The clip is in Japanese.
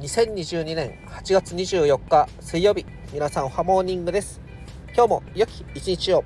2022年8月24日水曜日皆さんおはモーニングです。今日も良き一日を。